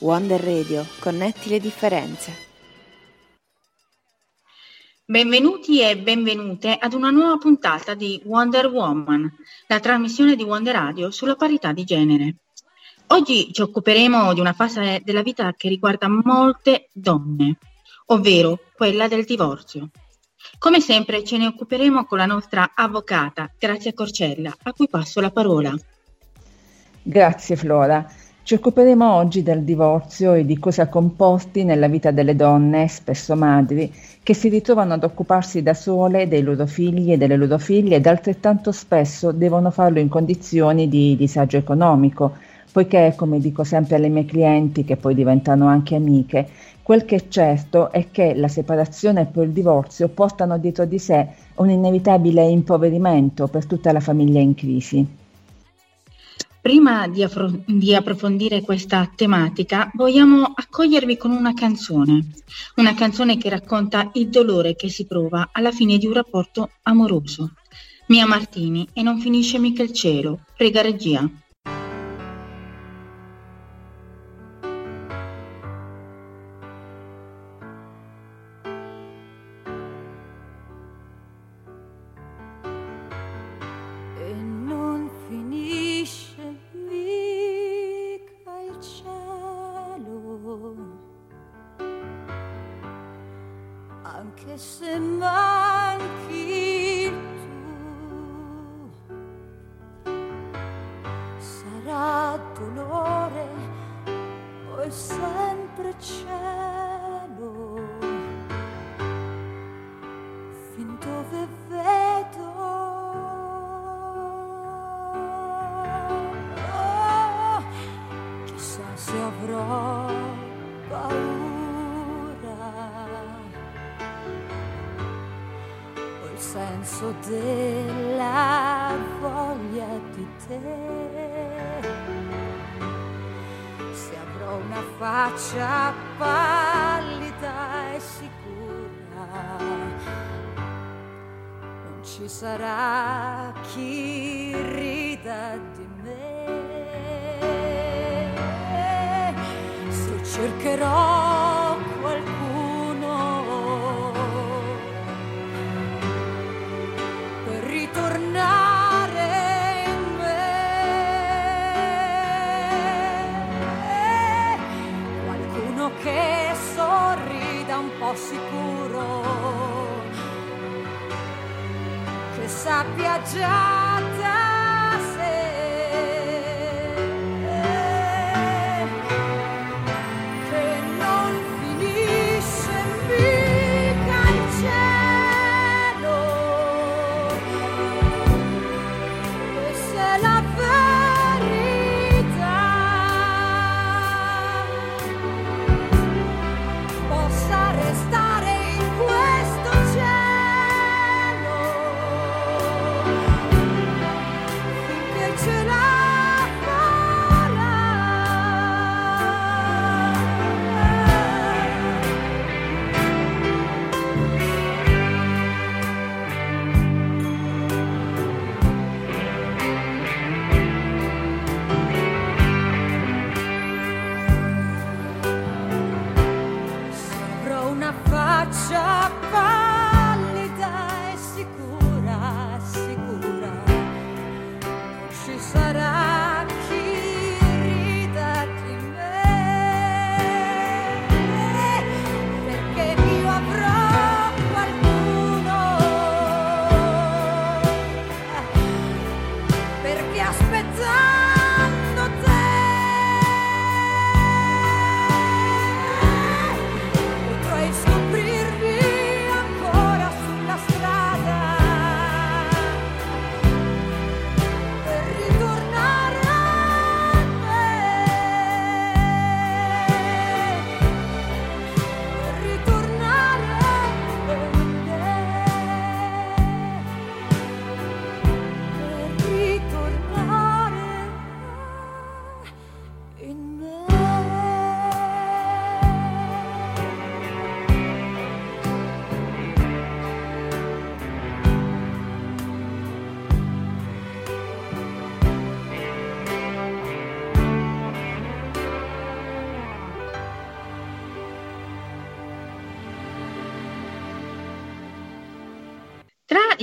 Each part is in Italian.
Wonder Radio, connetti le differenze. Benvenuti e benvenute ad una nuova puntata di Wonder Woman, la trasmissione di Wonder Radio sulla parità di genere. Oggi ci occuperemo di una fase della vita che riguarda molte donne, ovvero quella del divorzio. Come sempre ce ne occuperemo con la nostra avvocata Grazia Corcella, a cui passo la parola. Grazie Flora. Ci occuperemo oggi del divorzio e di cosa comporti nella vita delle donne, spesso madri, che si ritrovano ad occuparsi da sole dei loro figli e delle loro figlie ed altrettanto spesso devono farlo in condizioni di disagio economico, poiché, come dico sempre alle mie clienti, che poi diventano anche amiche, quel che è certo è che la separazione e poi il divorzio portano dietro di sé un inevitabile impoverimento per tutta la famiglia in crisi. Prima di, affro- di, approfondire questa tematica, vogliamo accogliervi con una canzone, una canzone che racconta il dolore che si prova alla fine di un rapporto amoroso. Mia Martini e non finisce mica il cielo, prega regia.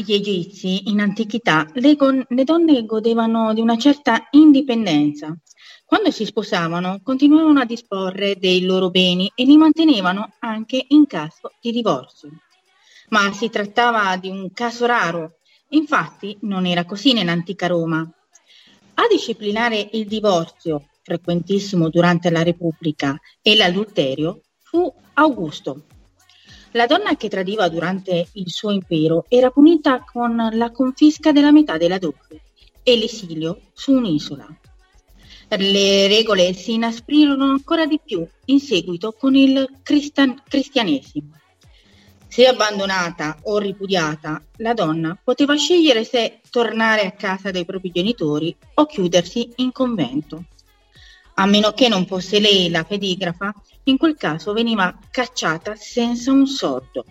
Gli egizi, in antichità, le, gon- le donne godevano di una certa indipendenza. Quando si sposavano, continuavano a disporre dei loro beni e li mantenevano anche in caso di divorzio. Ma si trattava di un caso raro. Infatti, non era così nell'antica Roma. A disciplinare il divorzio, frequentissimo durante la Repubblica, e l'adulterio fu Augusto. La donna che tradiva durante il suo impero era punita con la confisca della metà della dote e l'esilio su un'isola. Le regole si inasprirono ancora di più in seguito con il cristan- cristianesimo. Se abbandonata o ripudiata, la donna poteva scegliere se tornare a casa dei propri genitori o chiudersi in convento. A meno che non fosse lei la pedigrafa, in quel caso veniva cacciata senza un soldo.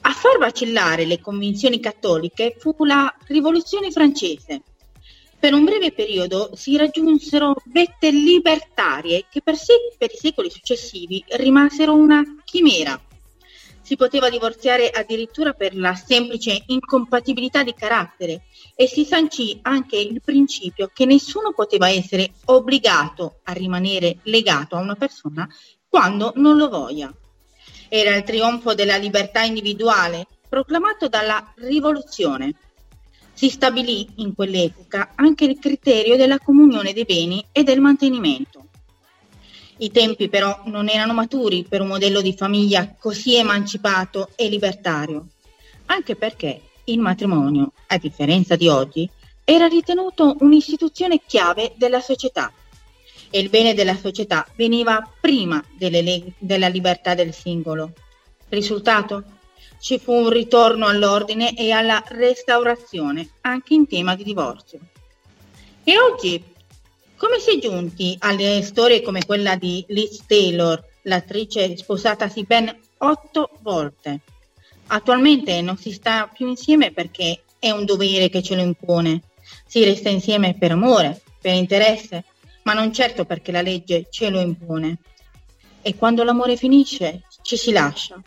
A far vacillare le convinzioni cattoliche fu la Rivoluzione francese. Per un breve periodo si raggiunsero vette libertarie che per, se- per i secoli successivi rimasero una chimera. Si poteva divorziare addirittura per la semplice incompatibilità di carattere e si sancì anche il principio che nessuno poteva essere obbligato a rimanere legato a una persona quando non lo voglia. Era il trionfo della libertà individuale proclamato dalla rivoluzione. Si stabilì in quell'epoca anche il criterio della comunione dei beni e del mantenimento. I tempi però non erano maturi per un modello di famiglia così emancipato e libertario, anche perché il matrimonio, a differenza di oggi, era ritenuto un'istituzione chiave della società e il bene della società veniva prima le- della libertà del singolo. Risultato? Ci fu un ritorno all'ordine e alla restaurazione anche in tema di divorzio. E oggi come si è giunti alle storie come quella di Liz Taylor, l'attrice sposatasi ben otto volte? Attualmente non si sta più insieme perché è un dovere che ce lo impone. Si resta insieme per amore, per interesse, ma non certo perché la legge ce lo impone. E quando l'amore finisce, ci si lascia,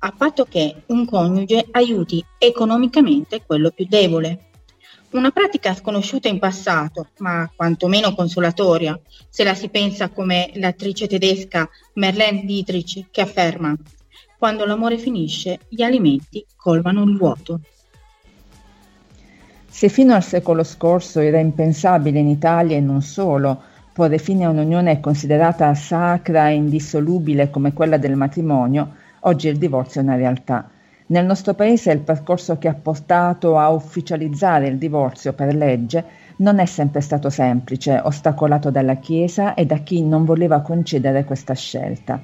a patto che un coniuge aiuti economicamente quello più debole. Una pratica sconosciuta in passato, ma quantomeno consolatoria, se la si pensa come l'attrice tedesca Merlene Dietrich che afferma quando l'amore finisce, gli alimenti colmano il vuoto. Se fino al secolo scorso era impensabile in Italia e non solo porre fine a un'unione considerata sacra e indissolubile come quella del matrimonio, oggi il divorzio è una realtà. Nel nostro paese il percorso che ha portato a ufficializzare il divorzio per legge non è sempre stato semplice, ostacolato dalla Chiesa e da chi non voleva concedere questa scelta.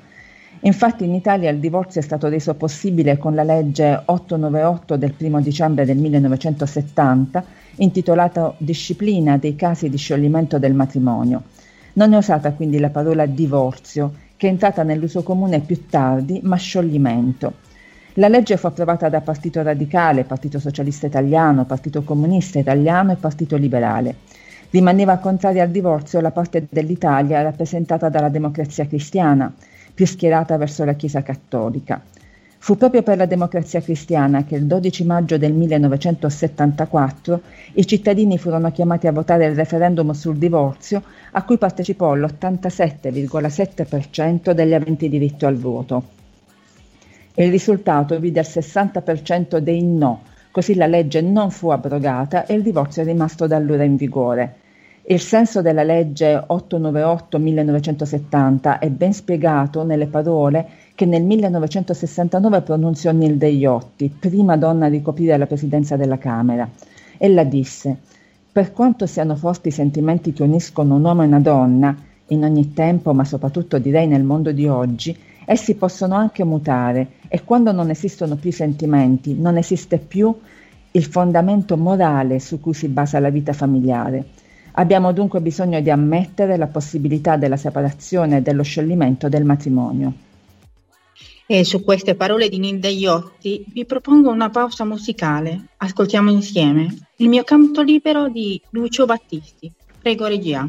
Infatti in Italia il divorzio è stato reso possibile con la legge 898 del 1 dicembre del 1970, intitolata Disciplina dei casi di scioglimento del matrimonio. Non è usata quindi la parola divorzio, che è entrata nell'uso comune più tardi, ma scioglimento. La legge fu approvata da Partito Radicale, Partito Socialista Italiano, Partito Comunista Italiano e Partito Liberale. Rimaneva contraria al divorzio la parte dell'Italia rappresentata dalla Democrazia Cristiana, più schierata verso la Chiesa Cattolica. Fu proprio per la democrazia cristiana che il 12 maggio del 1974 i cittadini furono chiamati a votare il referendum sul divorzio a cui partecipò l'87,7% degli aventi diritto al voto. Il risultato vide il 60% dei no, così la legge non fu abrogata e il divorzio è rimasto da allora in vigore. Il senso della legge 898-1970 è ben spiegato nelle parole che nel 1969 pronunziò Nilde Iotti, prima donna a ricoprire la presidenza della Camera. Ella disse: Per quanto siano forti i sentimenti che uniscono un uomo e una donna, in ogni tempo, ma soprattutto direi nel mondo di oggi, essi possono anche mutare e quando non esistono più sentimenti, non esiste più il fondamento morale su cui si basa la vita familiare. Abbiamo dunque bisogno di ammettere la possibilità della separazione e dello scioglimento del matrimonio. E su queste parole di Nilde Iotti vi propongo una pausa musicale. Ascoltiamo insieme il mio canto libero di Lucio Battisti. Prego regia.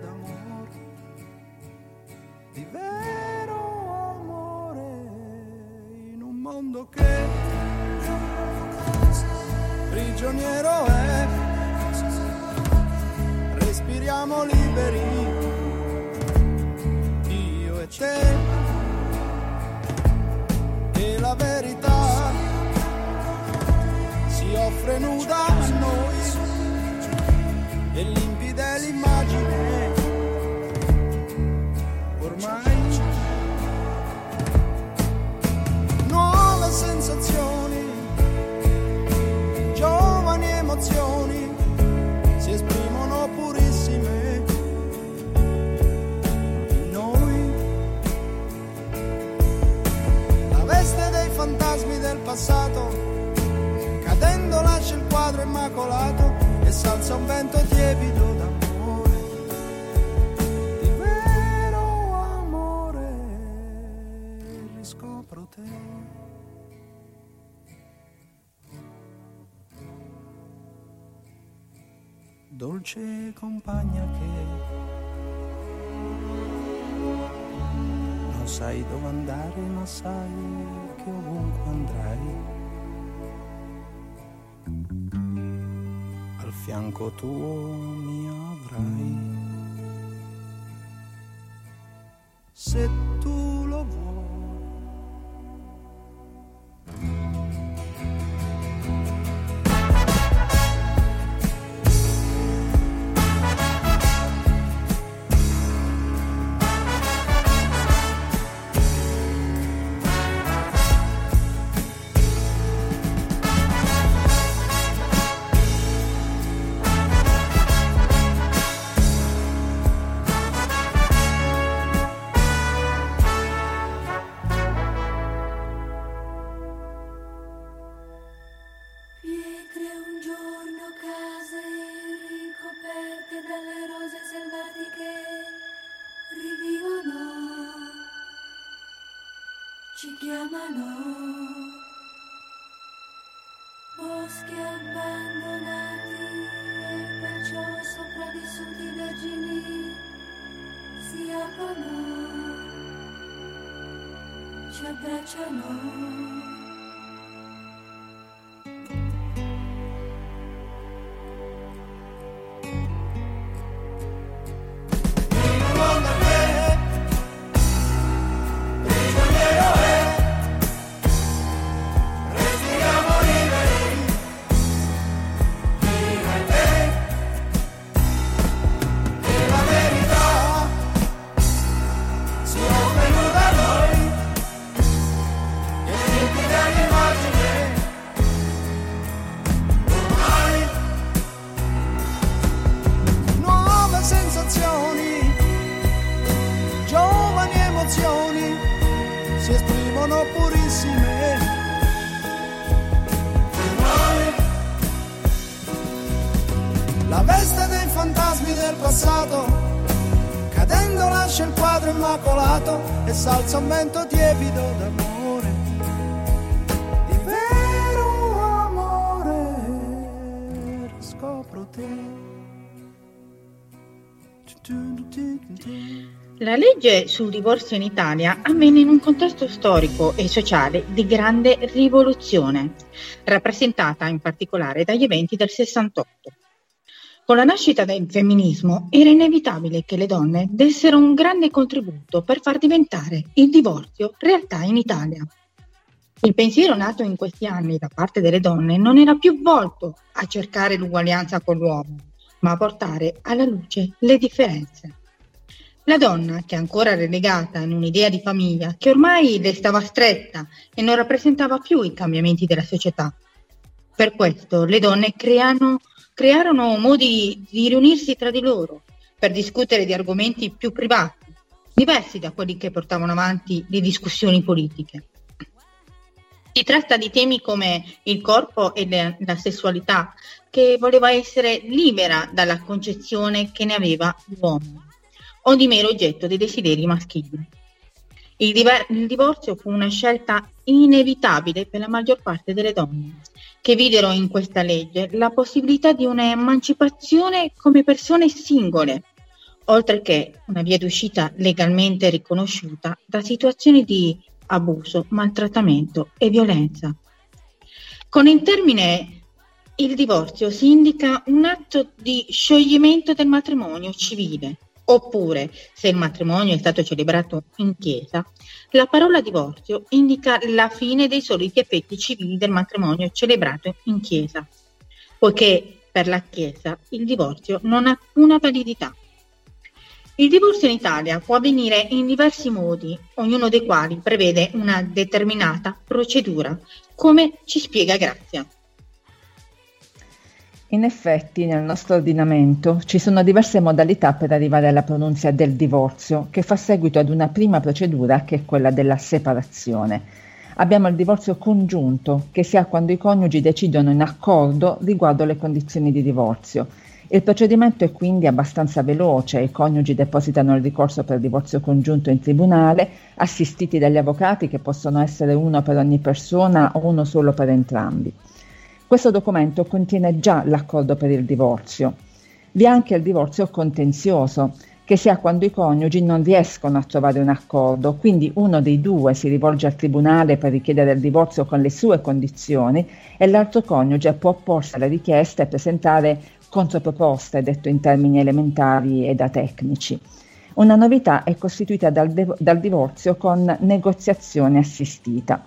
passato, cadendo lascia il quadro immacolato e salza un vento tiepido d'amore. Di vero amore riscopro te. dolce compagna che sai dove andare ma sai che ovunque andrai. Al fianco tuo mi avrai. Se tu lo vuoi fantasmi del passato Cadendo lascia il quadro immacolato e salza un vento tiepido d'amore. Di vero amore scopro te. La legge sul divorzio in Italia avvenne in un contesto storico e sociale di grande rivoluzione, rappresentata in particolare dagli eventi del 68. Con la nascita del femminismo era inevitabile che le donne dessero un grande contributo per far diventare il divorzio realtà in Italia. Il pensiero nato in questi anni da parte delle donne non era più volto a cercare l'uguaglianza con l'uomo, ma a portare alla luce le differenze. La donna, che ancora relegata in un'idea di famiglia che ormai le stava stretta e non rappresentava più i cambiamenti della società. Per questo le donne creano, crearono modi di riunirsi tra di loro per discutere di argomenti più privati, diversi da quelli che portavano avanti le discussioni politiche. Si tratta di temi come il corpo e la sessualità, che voleva essere libera dalla concezione che ne aveva l'uomo, o di mero oggetto dei desideri maschili. Il, diver- il divorzio fu una scelta inevitabile per la maggior parte delle donne, che videro in questa legge la possibilità di un'emancipazione come persone singole, oltre che una via d'uscita legalmente riconosciuta da situazioni di abuso, maltrattamento e violenza. Con il termine il divorzio si indica un atto di scioglimento del matrimonio civile, oppure, se il matrimonio è stato celebrato in chiesa, la parola divorzio indica la fine dei soliti effetti civili del matrimonio celebrato in chiesa, poiché per la chiesa il divorzio non ha una validità. Il divorzio in Italia può avvenire in diversi modi, ognuno dei quali prevede una determinata procedura, come ci spiega Grazia. In effetti nel nostro ordinamento ci sono diverse modalità per arrivare alla pronuncia del divorzio, che fa seguito ad una prima procedura che è quella della separazione. Abbiamo il divorzio congiunto, che si ha quando i coniugi decidono in accordo riguardo le condizioni di divorzio il procedimento è quindi abbastanza veloce, i coniugi depositano il ricorso per divorzio congiunto in tribunale, assistiti dagli avvocati che possono essere uno per ogni persona o uno solo per entrambi. Questo documento contiene già l'accordo per il divorzio. Vi è anche il divorzio contenzioso, che si ha quando i coniugi non riescono a trovare un accordo, quindi uno dei due si rivolge al tribunale per richiedere il divorzio con le sue condizioni e l'altro coniuge può opporsi alla richiesta e presentare controproposte, detto in termini elementari e da tecnici. Una novità è costituita dal, devo- dal divorzio con negoziazione assistita.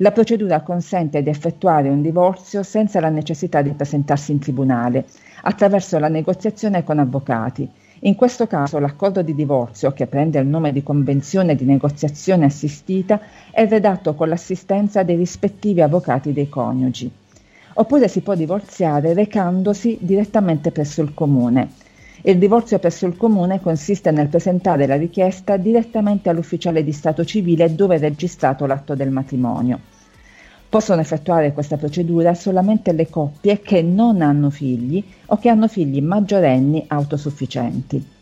La procedura consente di effettuare un divorzio senza la necessità di presentarsi in tribunale, attraverso la negoziazione con avvocati. In questo caso l'accordo di divorzio, che prende il nome di Convenzione di negoziazione assistita, è redatto con l'assistenza dei rispettivi avvocati dei coniugi oppure si può divorziare recandosi direttamente presso il comune. Il divorzio presso il comune consiste nel presentare la richiesta direttamente all'ufficiale di Stato civile dove è registrato l'atto del matrimonio. Possono effettuare questa procedura solamente le coppie che non hanno figli o che hanno figli maggiorenni autosufficienti.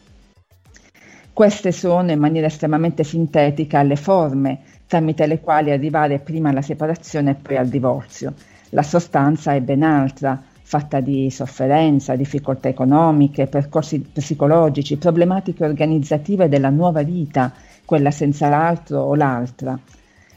Queste sono, in maniera estremamente sintetica, le forme tramite le quali arrivare prima alla separazione e poi al divorzio. La sostanza è ben altra, fatta di sofferenza, difficoltà economiche, percorsi psicologici, problematiche organizzative della nuova vita, quella senza l'altro o l'altra.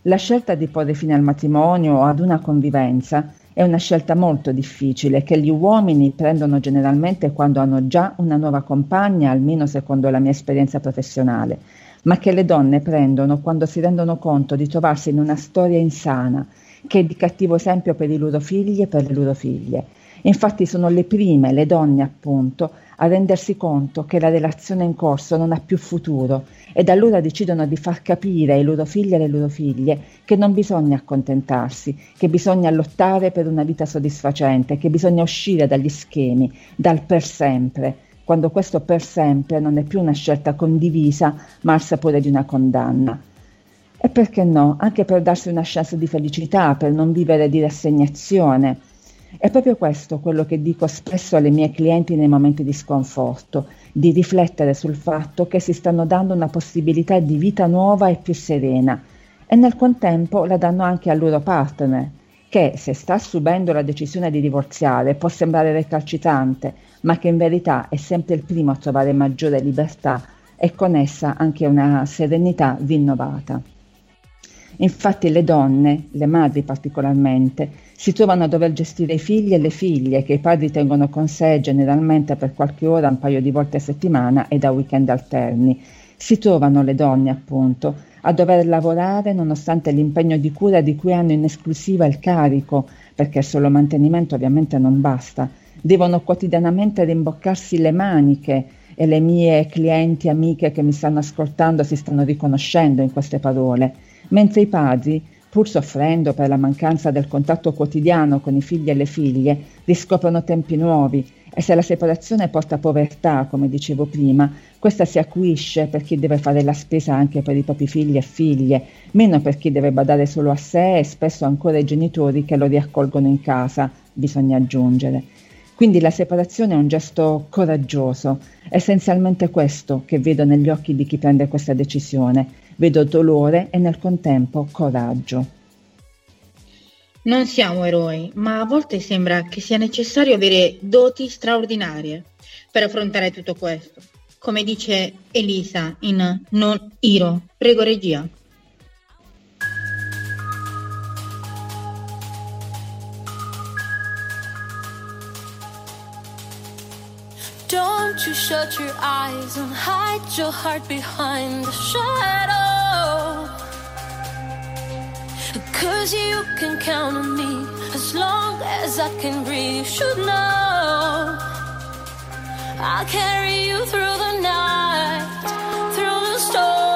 La scelta di porre fine al matrimonio o ad una convivenza è una scelta molto difficile che gli uomini prendono generalmente quando hanno già una nuova compagna, almeno secondo la mia esperienza professionale, ma che le donne prendono quando si rendono conto di trovarsi in una storia insana che è di cattivo esempio per i loro figli e per le loro figlie. Infatti sono le prime, le donne appunto, a rendersi conto che la relazione in corso non ha più futuro e da allora decidono di far capire ai loro figli e alle loro figlie che non bisogna accontentarsi, che bisogna lottare per una vita soddisfacente, che bisogna uscire dagli schemi, dal per sempre, quando questo per sempre non è più una scelta condivisa ma al sapore di una condanna. E perché no, anche per darsi una chance di felicità, per non vivere di rassegnazione. È proprio questo quello che dico spesso alle mie clienti nei momenti di sconforto, di riflettere sul fatto che si stanno dando una possibilità di vita nuova e più serena e nel contempo la danno anche al loro partner, che se sta subendo la decisione di divorziare può sembrare recalcitrante, ma che in verità è sempre il primo a trovare maggiore libertà e con essa anche una serenità rinnovata. Infatti le donne, le madri particolarmente, si trovano a dover gestire i figli e le figlie che i padri tengono con sé generalmente per qualche ora, un paio di volte a settimana e da weekend alterni. Si trovano le donne, appunto, a dover lavorare nonostante l'impegno di cura di cui hanno in esclusiva il carico, perché solo mantenimento ovviamente non basta. Devono quotidianamente rimboccarsi le maniche e le mie clienti, amiche che mi stanno ascoltando si stanno riconoscendo in queste parole, mentre i padri, pur soffrendo per la mancanza del contatto quotidiano con i figli e le figlie, riscoprono tempi nuovi e se la separazione porta povertà, come dicevo prima, questa si acuisce per chi deve fare la spesa anche per i propri figli e figlie, meno per chi deve badare solo a sé e spesso ancora ai genitori che lo riaccolgono in casa, bisogna aggiungere. Quindi la separazione è un gesto coraggioso, essenzialmente questo che vedo negli occhi di chi prende questa decisione. Vedo dolore e nel contempo coraggio. Non siamo eroi, ma a volte sembra che sia necessario avere doti straordinarie per affrontare tutto questo. Come dice Elisa in Non Iro. Prego regia. Don't you shut your eyes and hide your heart behind the shadow. Cause you can count on me as long as I can breathe. You should know I'll carry you through the night, through the storm.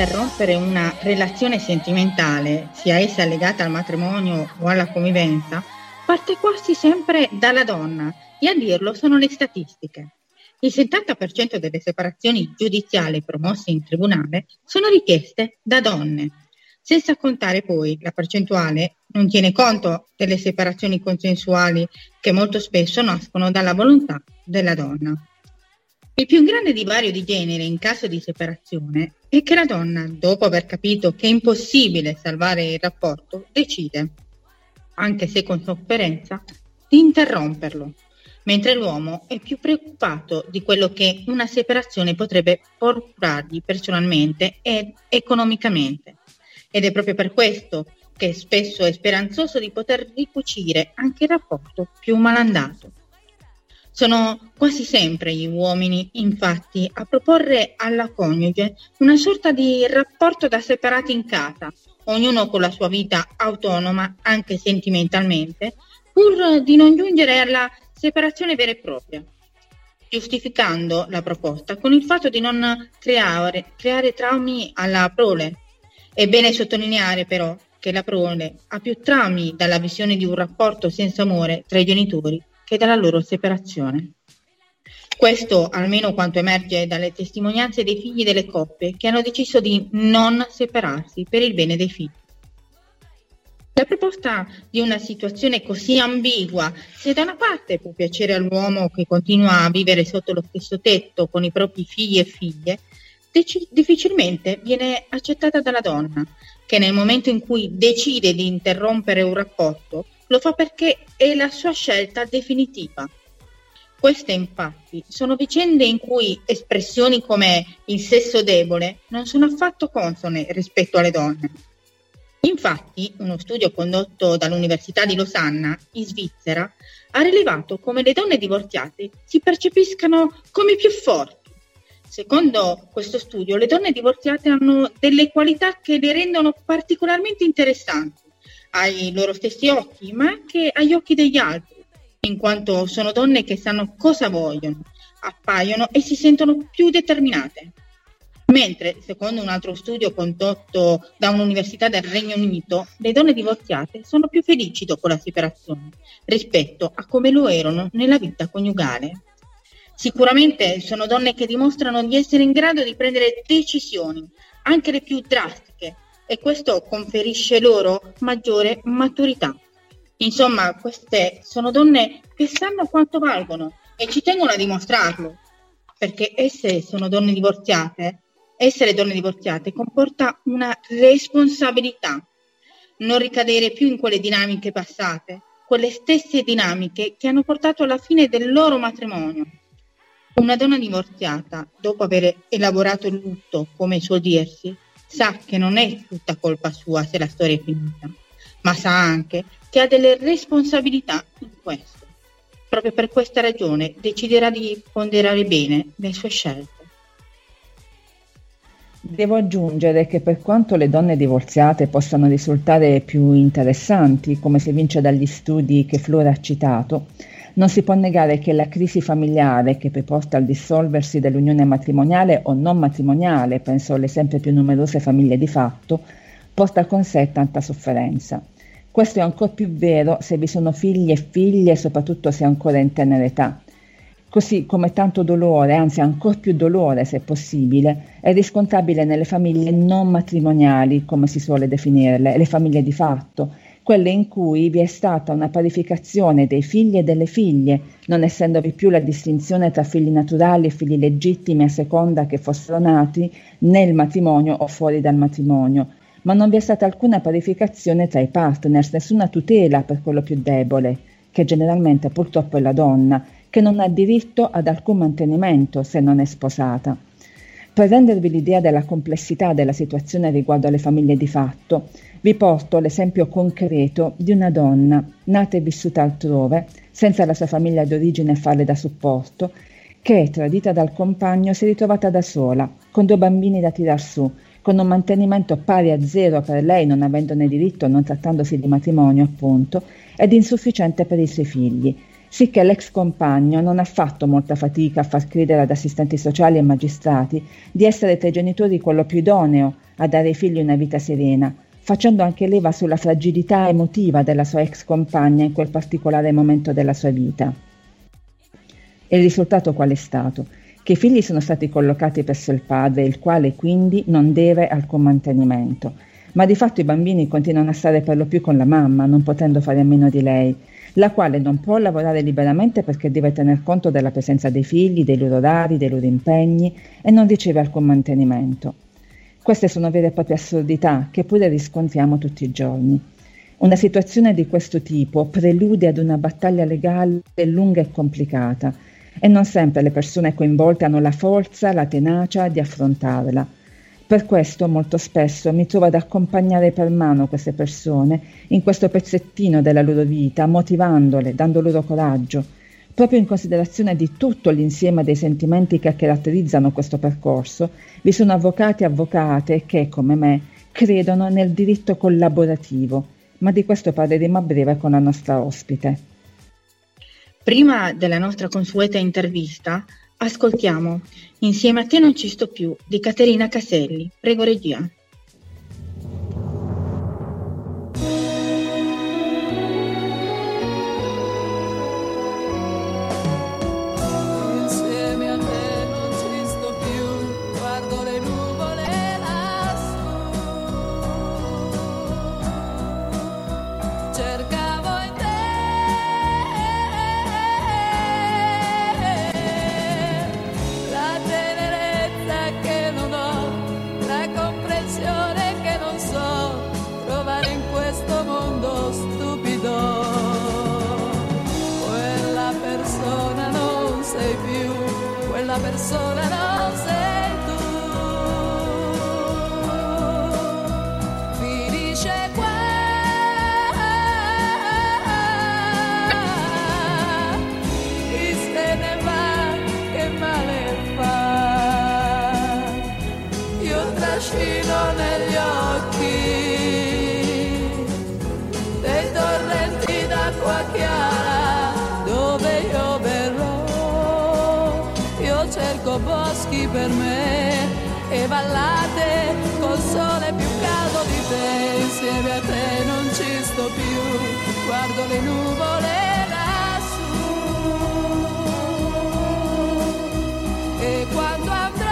Interrompere una relazione sentimentale, sia essa legata al matrimonio o alla convivenza, parte quasi sempre dalla donna e a dirlo sono le statistiche. Il 70% delle separazioni giudiziali promosse in tribunale sono richieste da donne, senza contare poi la percentuale non tiene conto delle separazioni consensuali che molto spesso nascono dalla volontà della donna. Il più grande divario di genere in caso di separazione è che la donna, dopo aver capito che è impossibile salvare il rapporto, decide, anche se con sofferenza, di interromperlo, mentre l'uomo è più preoccupato di quello che una separazione potrebbe procurargli personalmente ed economicamente. Ed è proprio per questo che spesso è speranzoso di poter ricucire anche il rapporto più malandato. Sono quasi sempre gli uomini, infatti, a proporre alla coniuge una sorta di rapporto da separati in casa, ognuno con la sua vita autonoma, anche sentimentalmente, pur di non giungere alla separazione vera e propria, giustificando la proposta con il fatto di non creare, creare traumi alla prole. È bene sottolineare però che la prole ha più traumi dalla visione di un rapporto senza amore tra i genitori che dalla loro separazione. Questo almeno quanto emerge dalle testimonianze dei figli delle coppie che hanno deciso di non separarsi per il bene dei figli. La proposta di una situazione così ambigua, se da una parte può piacere all'uomo che continua a vivere sotto lo stesso tetto con i propri figli e figlie, dec- difficilmente viene accettata dalla donna, che nel momento in cui decide di interrompere un rapporto lo fa perché è la sua scelta definitiva. Queste infatti sono vicende in cui espressioni come il sesso debole non sono affatto consone rispetto alle donne. Infatti, uno studio condotto dall'Università di Losanna, in Svizzera, ha rilevato come le donne divorziate si percepiscano come più forti. Secondo questo studio, le donne divorziate hanno delle qualità che le rendono particolarmente interessanti ai loro stessi occhi, ma anche agli occhi degli altri, in quanto sono donne che sanno cosa vogliono, appaiono e si sentono più determinate. Mentre, secondo un altro studio condotto da un'università del Regno Unito, le donne divorziate sono più felici dopo la separazione rispetto a come lo erano nella vita coniugale. Sicuramente sono donne che dimostrano di essere in grado di prendere decisioni, anche le più drastiche, e questo conferisce loro maggiore maturità. Insomma, queste sono donne che sanno quanto valgono e ci tengono a dimostrarlo, perché esse sono donne divorziate. Essere donne divorziate comporta una responsabilità, non ricadere più in quelle dinamiche passate, quelle stesse dinamiche che hanno portato alla fine del loro matrimonio. Una donna divorziata, dopo aver elaborato il lutto, come suol dirsi, sa che non è tutta colpa sua se la storia è finita, ma sa anche che ha delle responsabilità in questo. Proprio per questa ragione deciderà di ponderare bene le sue scelte. Devo aggiungere che per quanto le donne divorziate possano risultare più interessanti, come si evince dagli studi che Flora ha citato, non si può negare che la crisi familiare che preporta al dissolversi dell'unione matrimoniale o non matrimoniale, penso alle sempre più numerose famiglie di fatto, porta con sé tanta sofferenza. Questo è ancora più vero se vi sono figli e figlie, soprattutto se ancora in tenera età. Così come tanto dolore, anzi ancora più dolore se possibile, è riscontrabile nelle famiglie non matrimoniali, come si suole definirle, le famiglie di fatto, quelle in cui vi è stata una parificazione dei figli e delle figlie, non essendovi più la distinzione tra figli naturali e figli legittimi a seconda che fossero nati nel matrimonio o fuori dal matrimonio, ma non vi è stata alcuna parificazione tra i partners, nessuna tutela per quello più debole, che generalmente purtroppo è la donna, che non ha diritto ad alcun mantenimento se non è sposata. Per rendervi l'idea della complessità della situazione riguardo alle famiglie di fatto, vi porto l'esempio concreto di una donna nata e vissuta altrove, senza la sua famiglia d'origine farle da supporto, che, tradita dal compagno, si è ritrovata da sola, con due bambini da tirar su, con un mantenimento pari a zero per lei, non avendone diritto, non trattandosi di matrimonio appunto, ed insufficiente per i suoi figli, sicché l'ex compagno non ha fatto molta fatica a far credere ad assistenti sociali e magistrati di essere tra i genitori quello più idoneo a dare ai figli una vita serena, facendo anche leva sulla fragilità emotiva della sua ex compagna in quel particolare momento della sua vita. E il risultato qual è stato? Che i figli sono stati collocati presso il padre, il quale quindi non deve alcun mantenimento. Ma di fatto i bambini continuano a stare per lo più con la mamma, non potendo fare a meno di lei, la quale non può lavorare liberamente perché deve tener conto della presenza dei figli, dei loro orari, dei loro impegni e non riceve alcun mantenimento. Queste sono vere e proprie assurdità che pure riscontriamo tutti i giorni. Una situazione di questo tipo prelude ad una battaglia legale lunga e complicata e non sempre le persone coinvolte hanno la forza, la tenacia di affrontarla. Per questo molto spesso mi trovo ad accompagnare per mano queste persone in questo pezzettino della loro vita, motivandole, dando loro coraggio, proprio in considerazione di tutto l'insieme dei sentimenti che caratterizzano questo percorso, vi sono avvocati e avvocate che, come me, credono nel diritto collaborativo, ma di questo parleremo a breve con la nostra ospite. Prima della nostra consueta intervista, ascoltiamo Insieme a te non ci sto più di Caterina Caselli. Prego regia. E vallate col sole più caldo di te. Insieme a te non ci sto più, guardo le nuvole lassù. E quando andrò,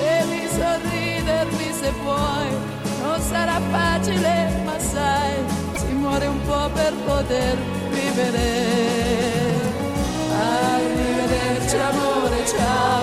devi sorridermi se puoi, non sarà facile, ma sai, si muore un po' per poter vivere. Amore,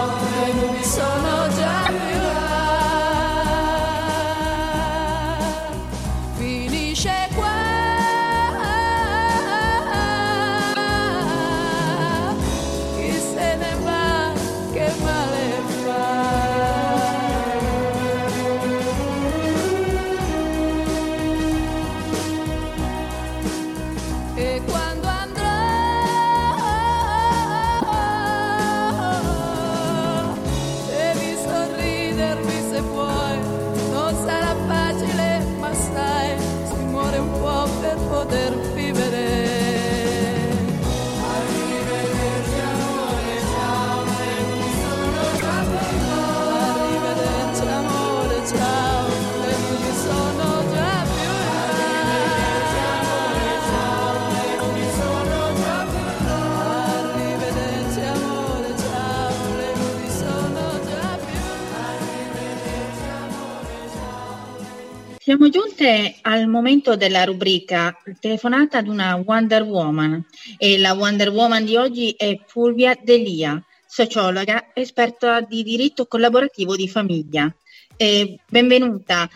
Siamo giunte al momento della rubrica telefonata ad una Wonder Woman e la Wonder Woman di oggi è Fulvia Delia, sociologa, esperta di diritto collaborativo di famiglia. Eh, benvenuta,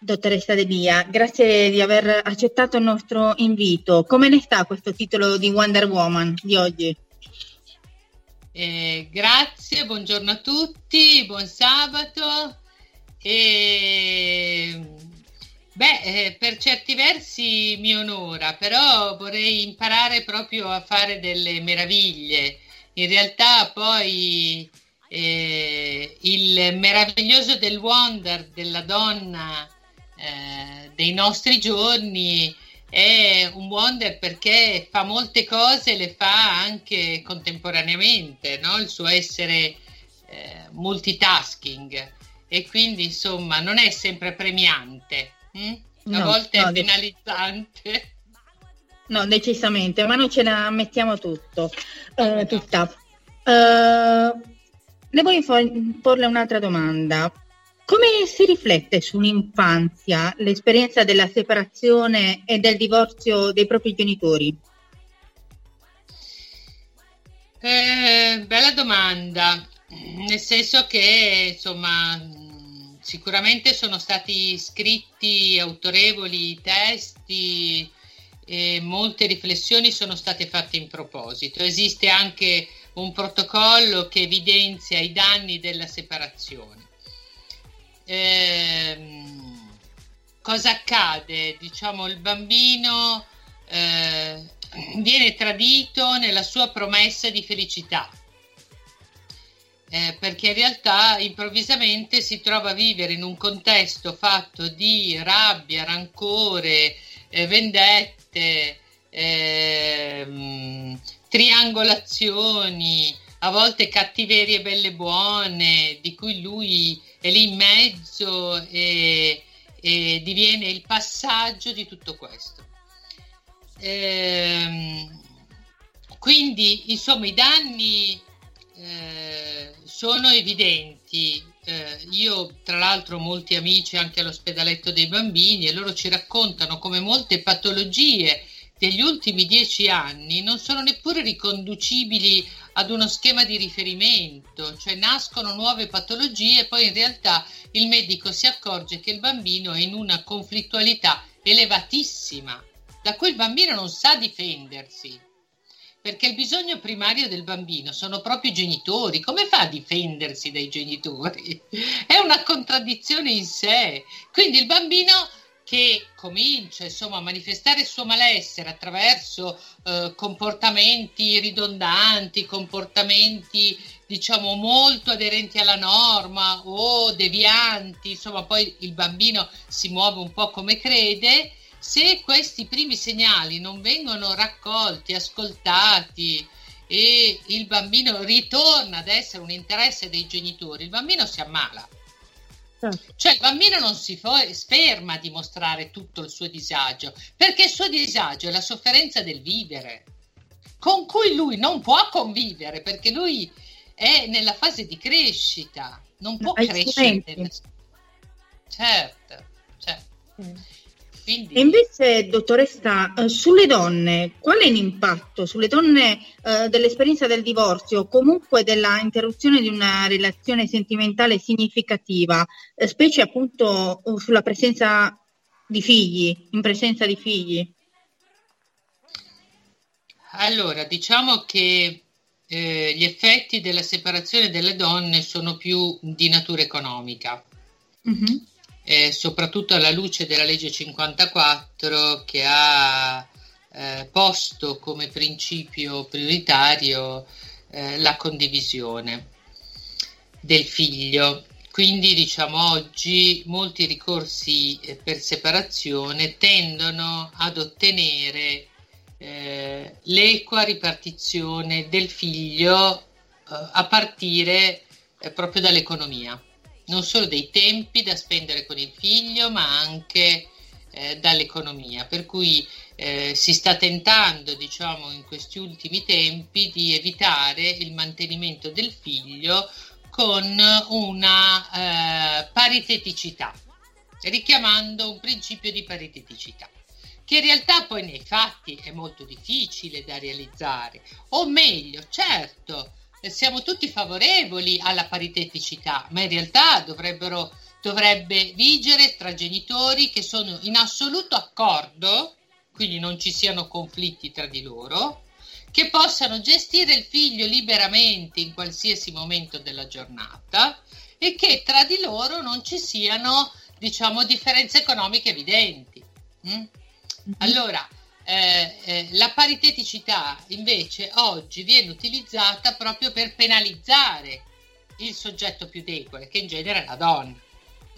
dottoressa Delia, grazie di aver accettato il nostro invito. Come ne sta questo titolo di Wonder Woman di oggi? Eh, grazie, buongiorno a tutti, buon sabato. E, beh, eh, per certi versi mi onora, però vorrei imparare proprio a fare delle meraviglie. In realtà poi eh, il meraviglioso del wonder della donna eh, dei nostri giorni è un wonder perché fa molte cose, le fa anche contemporaneamente, no? il suo essere eh, multitasking e quindi insomma non è sempre premiante, hm? a No, volte no, è penalizzante. No, decisamente, ma noi ce la mettiamo tutto, eh, tutta. Eh, le voglio fo- porle un'altra domanda. Come si riflette sull'infanzia l'esperienza della separazione e del divorzio dei propri genitori? Eh, bella domanda, nel senso che insomma sicuramente sono stati scritti autorevoli testi e molte riflessioni sono state fatte in proposito. Esiste anche un protocollo che evidenzia i danni della separazione. Ehm, cosa accade? Diciamo il bambino eh, viene tradito nella sua promessa di felicità. Eh, perché in realtà improvvisamente si trova a vivere in un contesto fatto di rabbia, rancore, eh, vendette, ehm, triangolazioni, a volte cattiverie belle buone, di cui lui è lì in mezzo e, e diviene il passaggio di tutto questo. Ehm, quindi, insomma, i danni eh, sono evidenti. Eh, io, tra l'altro, ho molti amici anche all'ospedaletto dei bambini e loro ci raccontano come molte patologie degli ultimi dieci anni non sono neppure riconducibili ad uno schema di riferimento, cioè nascono nuove patologie e poi in realtà il medico si accorge che il bambino è in una conflittualità elevatissima, da cui il bambino non sa difendersi. Perché il bisogno primario del bambino sono proprio i genitori. Come fa a difendersi dai genitori? È una contraddizione in sé. Quindi il bambino che comincia insomma, a manifestare il suo malessere attraverso eh, comportamenti ridondanti, comportamenti diciamo molto aderenti alla norma o devianti, insomma poi il bambino si muove un po' come crede, se questi primi segnali non vengono raccolti, ascoltati e il bambino ritorna ad essere un interesse dei genitori, il bambino si ammala. Cioè il bambino non si fo- ferma di mostrare tutto il suo disagio, perché il suo disagio è la sofferenza del vivere, con cui lui non può convivere, perché lui è nella fase di crescita, non può crescere. Certo, certo. Quindi, E invece, dottoressa, eh, sulle donne, qual è l'impatto sulle donne eh, dell'esperienza del divorzio o comunque della interruzione di una relazione sentimentale significativa, eh, specie appunto eh, sulla presenza di figli, in presenza di figli? Allora, diciamo che eh, gli effetti della separazione delle donne sono più di natura economica, Mhm. Eh, soprattutto alla luce della legge 54 che ha eh, posto come principio prioritario eh, la condivisione del figlio. Quindi diciamo oggi molti ricorsi eh, per separazione tendono ad ottenere eh, l'equa ripartizione del figlio eh, a partire eh, proprio dall'economia, non solo dei tempi da spendere con il figlio, ma anche eh, dall'economia. Per cui eh, si sta tentando, diciamo, in questi ultimi tempi di evitare il mantenimento del figlio con una eh, pariteticità, richiamando un principio di pariteticità che in realtà poi nei fatti è molto difficile da realizzare, o meglio, certo, siamo tutti favorevoli alla pariteticità, ma in realtà dovrebbero, dovrebbe vigere tra genitori che sono in assoluto accordo, quindi non ci siano conflitti tra di loro, che possano gestire il figlio liberamente in qualsiasi momento della giornata e che tra di loro non ci siano, diciamo, differenze economiche evidenti. mm? Allora, eh, eh, la pariteticità invece oggi viene utilizzata proprio per penalizzare il soggetto più debole, che in genere è la donna.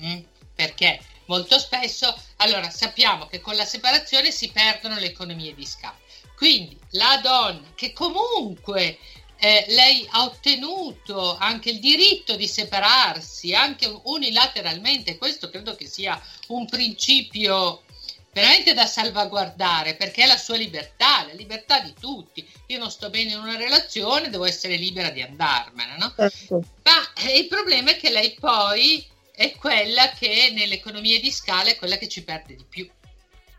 Mm? Perché molto spesso, allora sappiamo che con la separazione si perdono le economie di scala. Quindi la donna che comunque eh, lei ha ottenuto anche il diritto di separarsi, anche unilateralmente. Questo credo che sia un principio veramente da salvaguardare perché è la sua libertà, la libertà di tutti. Io non sto bene in una relazione, devo essere libera di andarmene, no? Certo. Ma eh, il problema è che lei poi è quella che nell'economia di scala è quella che ci perde di più.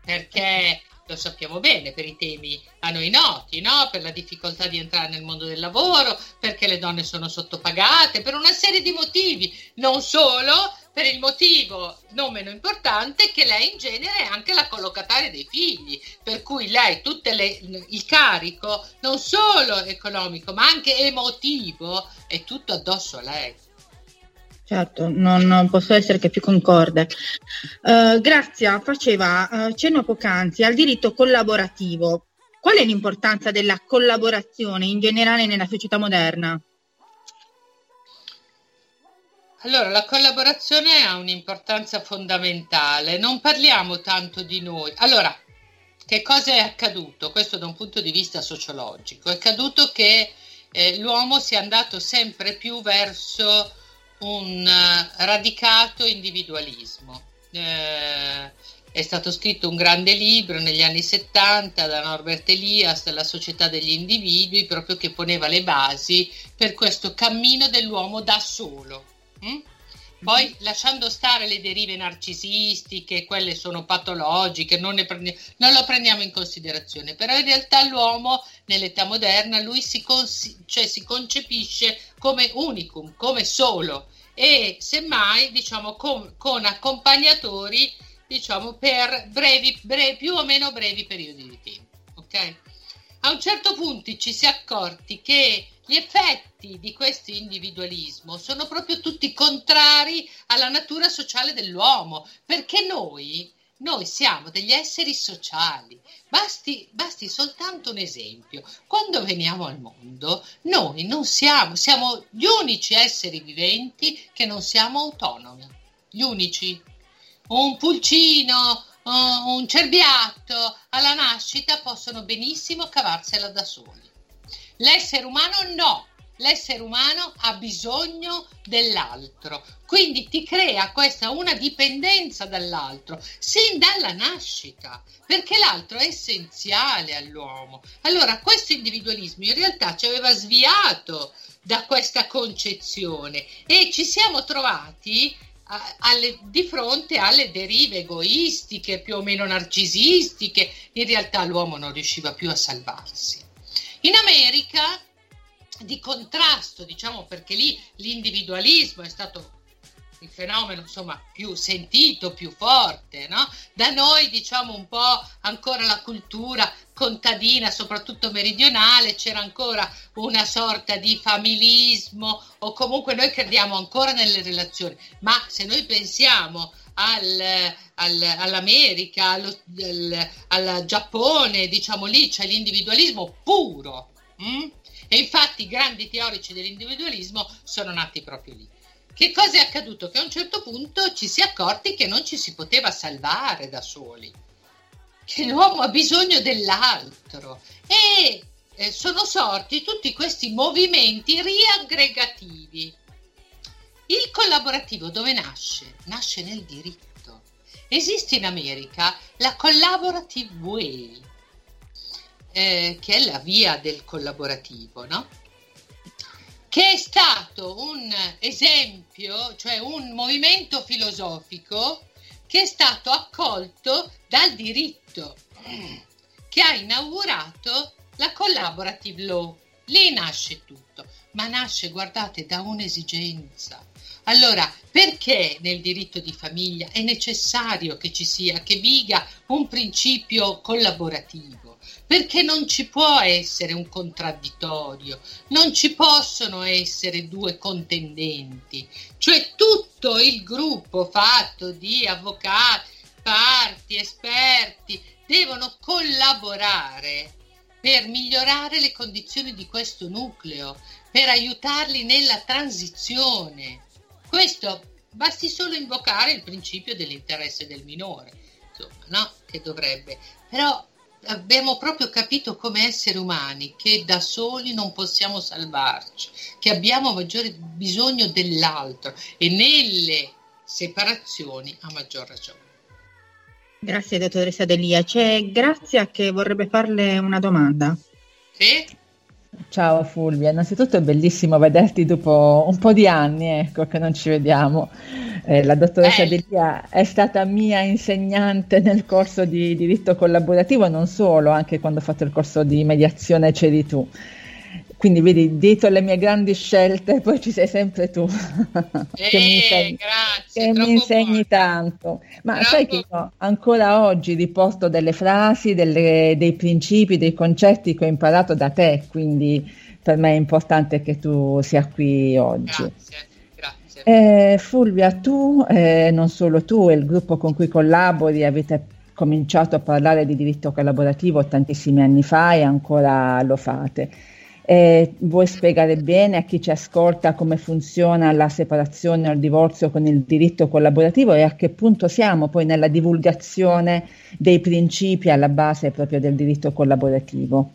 Perché lo sappiamo bene per i temi a noi noti, no? per la difficoltà di entrare nel mondo del lavoro, perché le donne sono sottopagate, per una serie di motivi, non solo per il motivo non meno importante che lei in genere è anche la collocataria dei figli, per cui lei tutte le, il carico non solo economico ma anche emotivo è tutto addosso a lei. Certo, non, non posso essere che più concorde. Eh, Grazia faceva eh, cenno poc'anzi al diritto collaborativo. Qual è l'importanza della collaborazione in generale nella società moderna? Allora, la collaborazione ha un'importanza fondamentale, non parliamo tanto di noi. Allora, che cosa è accaduto? Questo da un punto di vista sociologico. È accaduto che eh, l'uomo sia andato sempre più verso un eh, radicato individualismo. Eh, è stato scritto un grande libro negli anni 70 da Norbert Elias, La società degli individui, proprio che poneva le basi per questo cammino dell'uomo da solo. mm? Poi lasciando stare le derive narcisistiche, quelle sono patologiche, non, ne prende- non lo prendiamo in considerazione, però in realtà l'uomo nell'età moderna lui si, consi- cioè, si concepisce come unicum, come solo e semmai diciamo con, con accompagnatori diciamo per brevi, bre- più o meno brevi periodi di tempo. Ok? A un certo punto ci si è accorti che gli effetti di questo individualismo sono proprio tutti contrari alla natura sociale dell'uomo, perché noi, noi siamo degli esseri sociali. Basti, basti soltanto un esempio. Quando veniamo al mondo, noi non siamo, siamo gli unici esseri viventi che non siamo autonomi. Gli unici. Un pulcino, uh, un cerbiatto alla nascita possono benissimo cavarsela da soli. L'essere umano no, l'essere umano ha bisogno dell'altro, quindi ti crea questa una dipendenza dall'altro sin dalla nascita, perché l'altro è essenziale all'uomo. Allora questo individualismo in realtà ci aveva sviato da questa concezione e ci siamo trovati alle- di fronte alle derive egoistiche, più o meno narcisistiche, in realtà l'uomo non riusciva più a salvarsi. In America di contrasto, diciamo perché lì l'individualismo è stato il fenomeno insomma più sentito, più forte, no? Da noi diciamo un po' ancora la cultura contadina, soprattutto meridionale, c'era ancora una sorta di familismo o comunque noi crediamo ancora nelle relazioni, ma se noi pensiamo al, al- all'America, allo, al, al Giappone, diciamo lì c'è l'individualismo puro. mm? E infatti i grandi teorici dell'individualismo sono nati proprio lì. Che cosa è accaduto? Che a un certo punto ci si è accorti che non ci si poteva salvare da soli, che l'uomo ha bisogno dell'altro e eh, sono sorti tutti questi movimenti riaggregativi. Il collaborativo dove nasce? Nasce nel diritto. Esiste in America la Collaborative Way, eh, che è la via del collaborativo, no? Che è stato un esempio, cioè un movimento filosofico che è stato accolto dal diritto, che ha inaugurato la collaborative law. Lì nasce tutto, ma nasce, guardate, da un'esigenza. Allora, perché nel diritto di famiglia è necessario che ci sia, che viga un principio collaborativo? Perché non ci può essere un contraddittorio, non ci possono essere due contendenti, cioè tutto il gruppo fatto di avvocati, parti, esperti, devono collaborare per migliorare le condizioni di questo nucleo, per aiutarli nella transizione. Questo basti solo invocare il principio dell'interesse del minore, insomma, no? Che dovrebbe. Però abbiamo proprio capito come esseri umani che da soli non possiamo salvarci, che abbiamo maggiore bisogno dell'altro e nelle separazioni a maggior ragione. Grazie dottoressa Delia. C'è Grazia che vorrebbe farle una domanda. Sì? Ciao Fulvia, innanzitutto è bellissimo vederti dopo un po' di anni, ecco, che non ci vediamo. Eh, la dottoressa Bello. Delia è stata mia insegnante nel corso di diritto collaborativo, non solo, anche quando ho fatto il corso di mediazione c'eri tu. Quindi vedi, dietro le mie grandi scelte, poi ci sei sempre tu, che mi Eh, insegni, grazie, che mi insegni tanto. Ma Troppo- sai che io ancora oggi riporto delle frasi, delle- dei principi, dei concetti che ho imparato da te, quindi per me è importante che tu sia qui oggi. Grazie, grazie. Eh, Fulvia, tu, eh, non solo tu e il gruppo con cui collabori avete cominciato a parlare di diritto collaborativo tantissimi anni fa e ancora lo fate. Eh, vuoi spiegare bene a chi ci ascolta come funziona la separazione o il divorzio con il diritto collaborativo e a che punto siamo poi nella divulgazione dei principi alla base proprio del diritto collaborativo?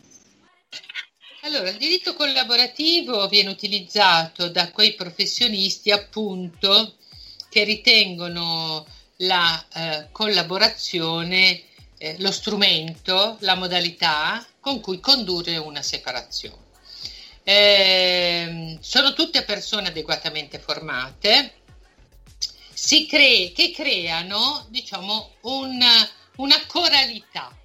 Allora, il diritto collaborativo viene utilizzato da quei professionisti appunto che ritengono la eh, collaborazione eh, lo strumento, la modalità con cui condurre una separazione. Ehm, sono tutte persone adeguatamente formate cre- che creano diciamo un- una coralità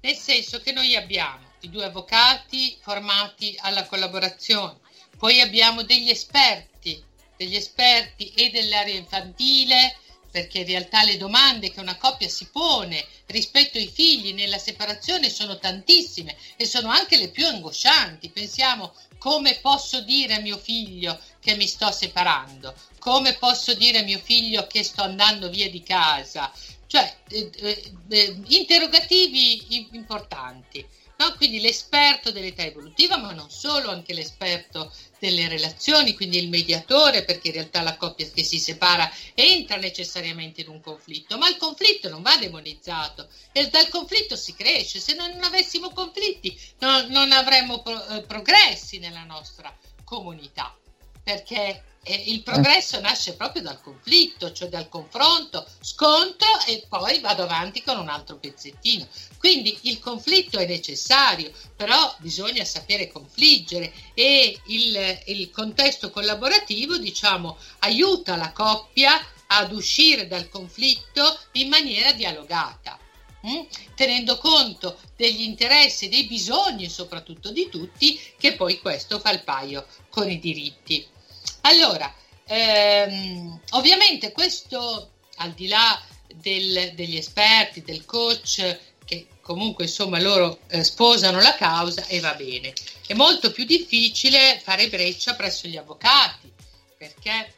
nel senso che noi abbiamo i due avvocati formati alla collaborazione, poi abbiamo degli esperti, degli esperti e dell'area infantile, perché in realtà le domande che una coppia si pone rispetto ai figli nella separazione sono tantissime e sono anche le più angoscianti. Pensiamo come posso dire a mio figlio che mi sto separando, come posso dire a mio figlio che sto andando via di casa, cioè eh, eh, eh, interrogativi importanti. no? Quindi l'esperto dell'età evolutiva, ma non solo, anche l'esperto delle relazioni, quindi il mediatore, perché in realtà la coppia che si separa entra necessariamente in un conflitto, ma il conflitto non va demonizzato e dal conflitto si cresce. Se non avessimo conflitti non, non avremmo pro- eh, progressi nella nostra comunità, perché eh, il progresso nasce proprio dal conflitto, cioè dal confronto, scontro e poi vado avanti con un altro pezzettino. Quindi il conflitto è necessario, però bisogna sapere confliggere e il, il contesto collaborativo, diciamo, aiuta la coppia ad uscire dal conflitto in maniera dialogata. mm? tenendo conto degli interessi dei bisogni soprattutto di tutti, che poi questo fa il paio con i diritti. Allora, ehm, ovviamente questo al di là del- degli esperti, del coach, che comunque insomma loro eh, sposano la causa e va bene. È molto più difficile fare breccia presso gli avvocati, perché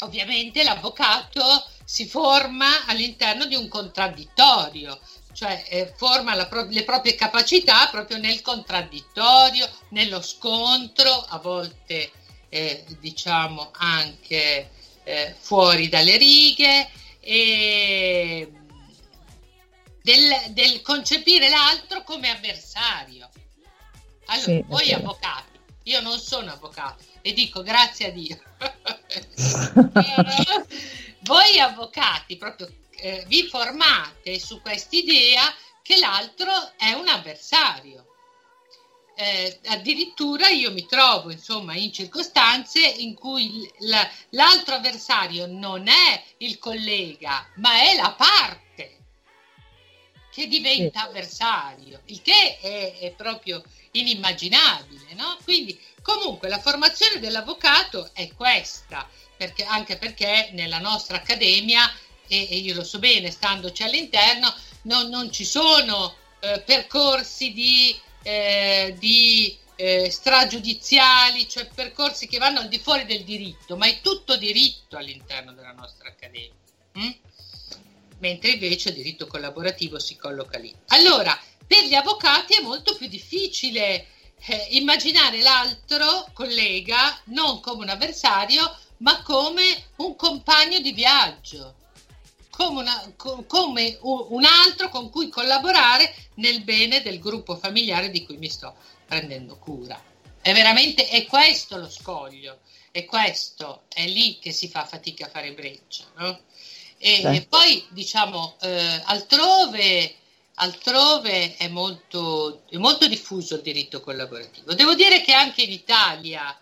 ovviamente l'avvocato si forma all'interno di un contraddittorio, cioè eh, forma pro- le proprie capacità proprio nel contraddittorio, nello scontro, a volte eh, diciamo anche eh, fuori dalle righe e del, del concepire l'altro come avversario. Allora, Sì, voi vero. avvocati, io non sono avvocato e dico grazie a Dio. voi avvocati proprio eh, vi formate su quest'idea che l'altro è un avversario. Eh, addirittura io mi trovo insomma in circostanze in cui l'altro avversario non è il collega ma è la parte che diventa avversario il che è, è proprio inimmaginabile no? quindi comunque la formazione dell'avvocato è questa perché, anche perché nella nostra accademia e, e io lo so bene standoci all'interno non, non ci sono eh, percorsi di eh, di eh, stragiudiziali, cioè percorsi che vanno al di fuori del diritto, ma è tutto diritto all'interno della nostra accademia. mm? Mentre invece il diritto collaborativo si colloca lì. Allora, per gli avvocati è molto più difficile eh, immaginare l'altro collega non come un avversario, ma come un compagno di viaggio come, una- co- come un altro con cui collaborare nel bene del gruppo familiare di cui mi sto prendendo cura. È veramente è questo lo scoglio, è questo, è lì che si fa fatica a fare breccia. no? E, Certo. e poi diciamo eh, altrove, altrove è molto, è molto diffuso il diritto collaborativo. Devo dire che anche in Italia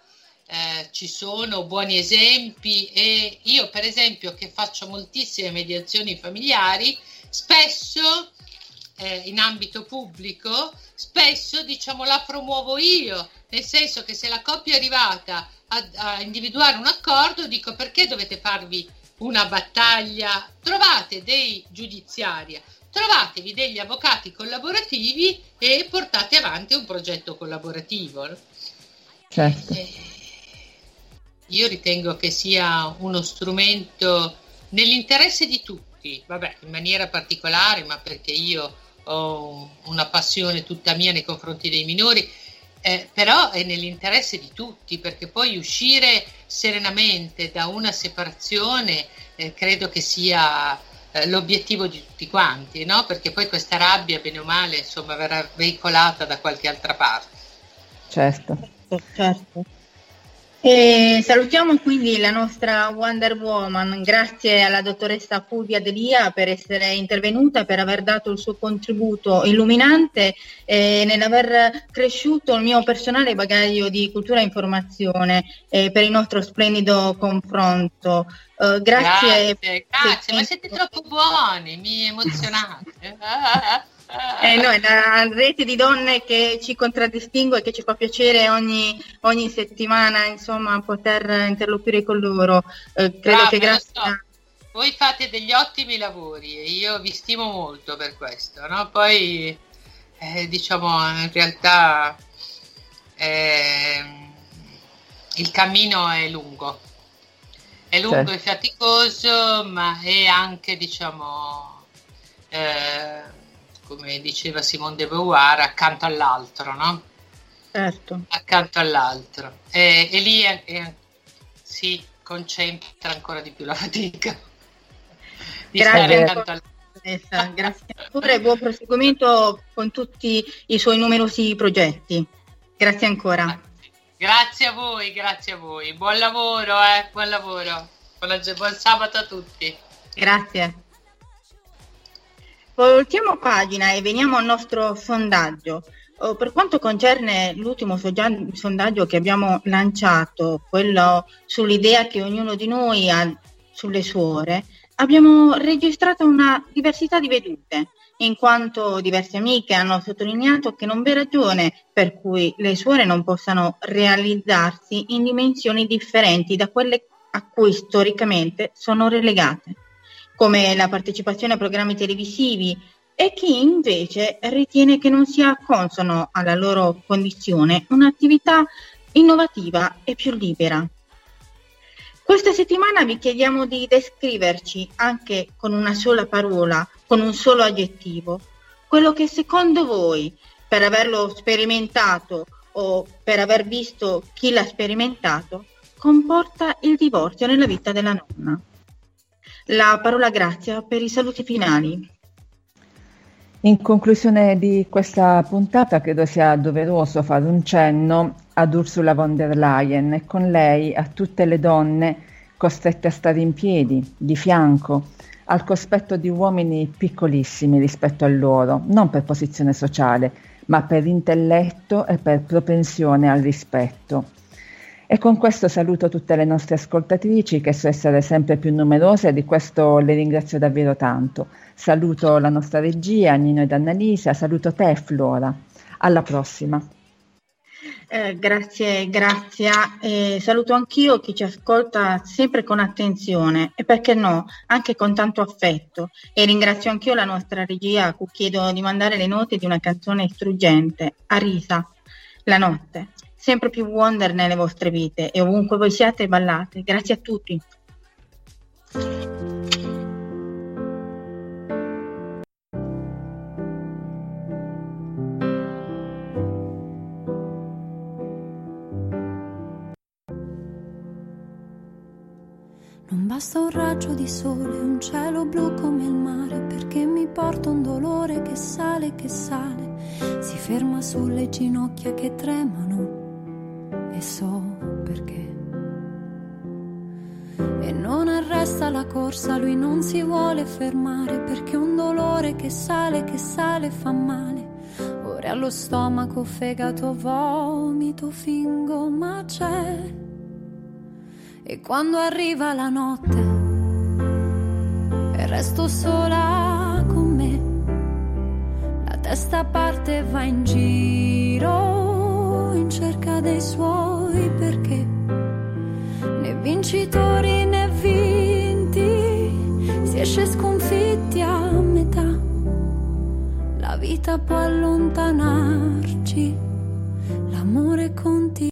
eh, ci sono buoni esempi e io per esempio che faccio moltissime mediazioni familiari, spesso eh, in ambito pubblico, spesso diciamo la promuovo io, nel senso che se la coppia è arrivata a, a individuare un accordo, dico perché dovete farvi una battaglia, trovate dei giudiziaria, trovatevi degli avvocati collaborativi e portate avanti un progetto collaborativo. Certo. Io ritengo che sia uno strumento nell'interesse di tutti, vabbè, in maniera particolare, ma perché io ho una passione tutta mia nei confronti dei minori, eh, però è nell'interesse di tutti, perché poi uscire serenamente da una separazione eh, credo che sia eh, l'obiettivo di tutti quanti, no? Perché poi questa rabbia, bene o male, insomma, verrà veicolata da qualche altra parte. Certo. certo. E salutiamo quindi la nostra Wonder Woman, grazie alla dottoressa Fulvia Delia per essere intervenuta, per aver dato il suo contributo illuminante e nell'aver cresciuto il mio personale bagaglio di cultura e informazione eh, per il nostro splendido confronto. Eh, grazie. grazie, grazie, ma siete troppo buoni, mi emozionate. Eh, no, è la rete di donne che ci contraddistingue e che ci fa piacere ogni, ogni settimana insomma, poter interloquire con loro. Eh, credo Brava, che grazie so. Voi fate degli ottimi lavori e io vi stimo molto per questo, no? Poi eh, diciamo in realtà ehm, il cammino è lungo, è lungo Certo. e faticoso, ma è anche diciamo eh, come diceva Simone de Beauvoir, accanto all'altro, no? Certo. Accanto all'altro. E, e lì è- è- si concentra ancora di più la fatica. Di Grazie. stare accanto all'altro. Grazie ancora e buon proseguimento con tutti i suoi numerosi progetti. Grazie ancora. Grazie a voi, grazie a voi. Buon lavoro, eh, buon lavoro. Buona gio- buon sabato a tutti. Grazie. Voltiamo pagina e veniamo al nostro sondaggio. Oh, per quanto concerne l'ultimo sondaggio che abbiamo lanciato, quello sull'idea che ognuno di noi ha sulle suore, abbiamo registrato una diversità di vedute, in quanto diverse amiche hanno sottolineato che non v'è ragione per cui le suore non possano realizzarsi in dimensioni differenti da quelle a cui storicamente sono relegate come la partecipazione a programmi televisivi e chi invece ritiene che non sia consono alla loro condizione un'attività innovativa e più libera. Questa settimana vi chiediamo di descriverci anche con una sola parola, con un solo aggettivo, quello che secondo voi, per averlo sperimentato o per aver visto chi l'ha sperimentato, comporta il divorzio nella vita della nonna. La parola grazia per i saluti finali. In conclusione di questa puntata credo sia doveroso fare un cenno ad Ursula von der Leyen e con lei a tutte le donne costrette a stare in piedi, di fianco, al cospetto di uomini piccolissimi rispetto a loro, non per posizione sociale, ma per intelletto e per propensione al rispetto. E con questo saluto tutte le nostre ascoltatrici che so essere sempre più numerose e di questo le ringrazio davvero tanto. Saluto la nostra regia, Nino ed Annalisa, saluto te Flora. Alla prossima. Eh, grazie, grazie. Eh, saluto anch'io chi ci ascolta sempre con attenzione e perché no, anche con tanto affetto. E ringrazio anch'io la nostra regia a cui chiedo di mandare le note di una canzone struggente, Arisa, La notte. Sempre più wonder nelle vostre vite e ovunque voi siate ballate. Grazie a tutti. Non Basta un raggio di sole, un cielo blu come il mare, perché mi porta un dolore che sale, che sale, si ferma sulle ginocchia che tremano e so perché. E non arresta la corsa, lui non si vuole fermare, perché un dolore che sale, che sale fa male. Ora allo stomaco, fegato, vomito, fingo, ma c'è. E quando arriva la notte e resto sola con me, la testa parte e va in giro in cerca dei suoi perché né vincitori né vinti si esce sconfitti a metà. La vita può allontanarci, l'amore continua.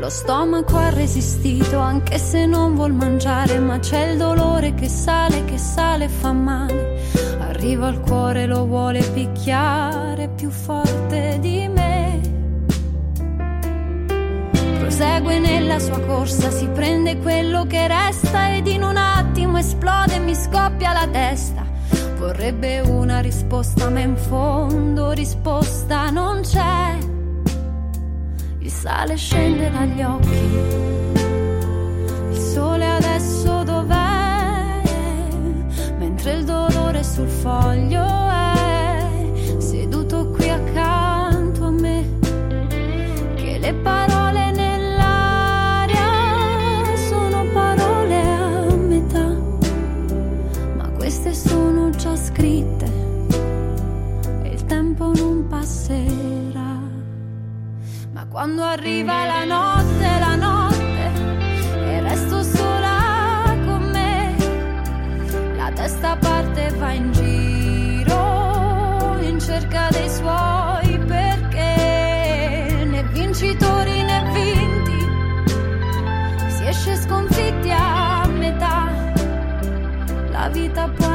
Lo stomaco ha resistito anche se non vuol mangiare, ma c'è il dolore che sale, che sale e fa male. Arriva al cuore, lo vuole picchiare più forte di me. Prosegue nella sua corsa, si prende quello che resta ed in un attimo esplode e mi scoppia la testa. Vorrebbe una risposta, ma in fondo risposta non c'è. Il sale scende dagli occhi. Il sole adesso dov'è? Sul foglio è seduto qui accanto a me. Che le parole nell'aria sono parole a metà. Ma queste sono già scritte e il tempo non passerà. Ma quando arriva la notte, la testa parte e va in giro in cerca dei suoi perché né vincitori né vinti si esce sconfitti a metà. La vita può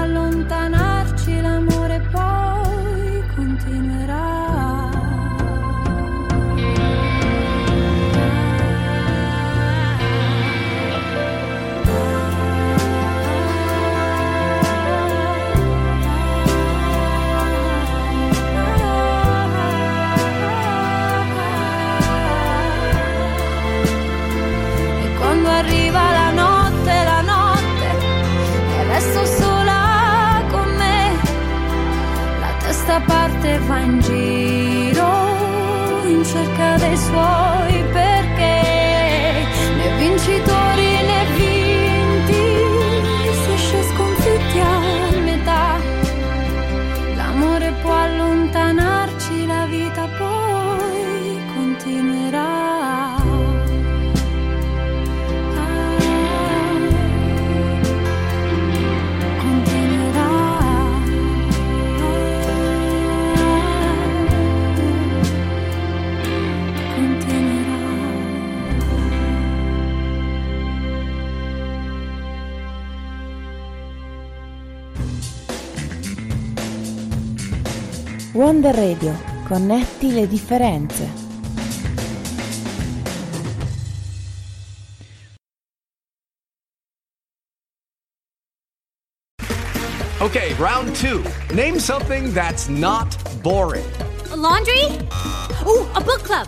Wonder Radio, connetti le differenze. Okay, round two. Name something that's not boring. A laundry? Ooh, a book club.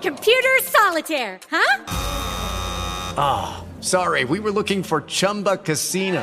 Computer solitaire, huh? Ah, sorry, we were looking for Chumba Casino.